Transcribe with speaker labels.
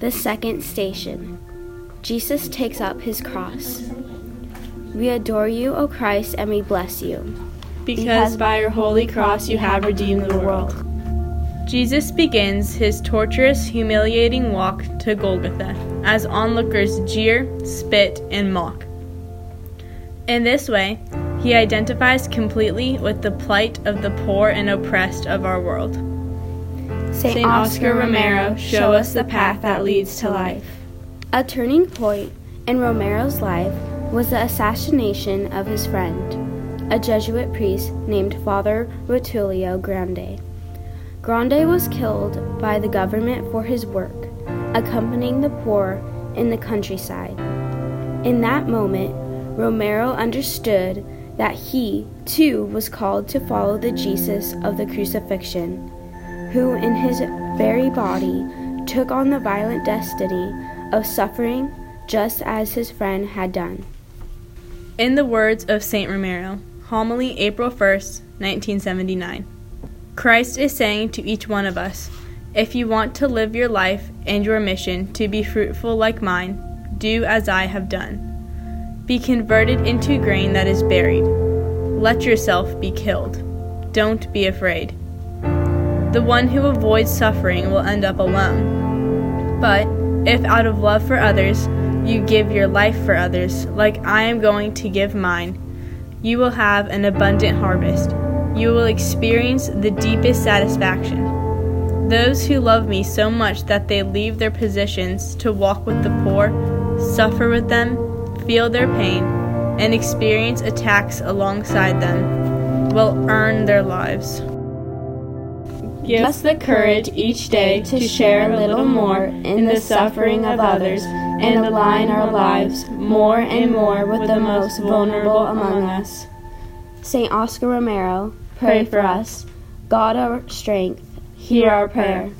Speaker 1: The second station Jesus takes up his cross. We adore you, O Christ, and we bless you.
Speaker 2: Because by your holy cross you have redeemed the world. Jesus begins his torturous, humiliating walk to Golgotha as onlookers jeer, spit, and mock. In this way, he identifies completely with the plight of the poor and oppressed of our world.
Speaker 1: St. Oscar Romero, show us the path that leads to life. A turning point in Romero's life was the assassination of his friend, a Jesuit priest named Father Rutilio Grande. Grande was killed by the government for his work, accompanying the poor in the countryside. In that moment, Romero understood that he, too, was called to follow the Jesus of the crucifixion, who in his very body took on the violent destiny of suffering just as his friend had done.
Speaker 2: In the words of St. Romero, homily April 1st, 1979, Christ is saying to each one of us, if you want to live your life and your mission to be fruitful like mine, do as I have done. Be converted into grain that is buried. Let yourself be killed. Don't be afraid. The one who avoids suffering will end up alone. But if out of love for others, you give your life for others, like I am going to give mine, you will have an abundant harvest. You will experience the deepest satisfaction. Those who love me so much that they leave their positions to walk with the poor, suffer with them, feel their pain, and experience attacks alongside them, will earn their lives.
Speaker 3: Give us the courage each day to share a little more in the suffering of others and align our lives more and more with the most vulnerable among us.
Speaker 1: St. Oscar Romero, pray for us. God our strength, hear our prayer.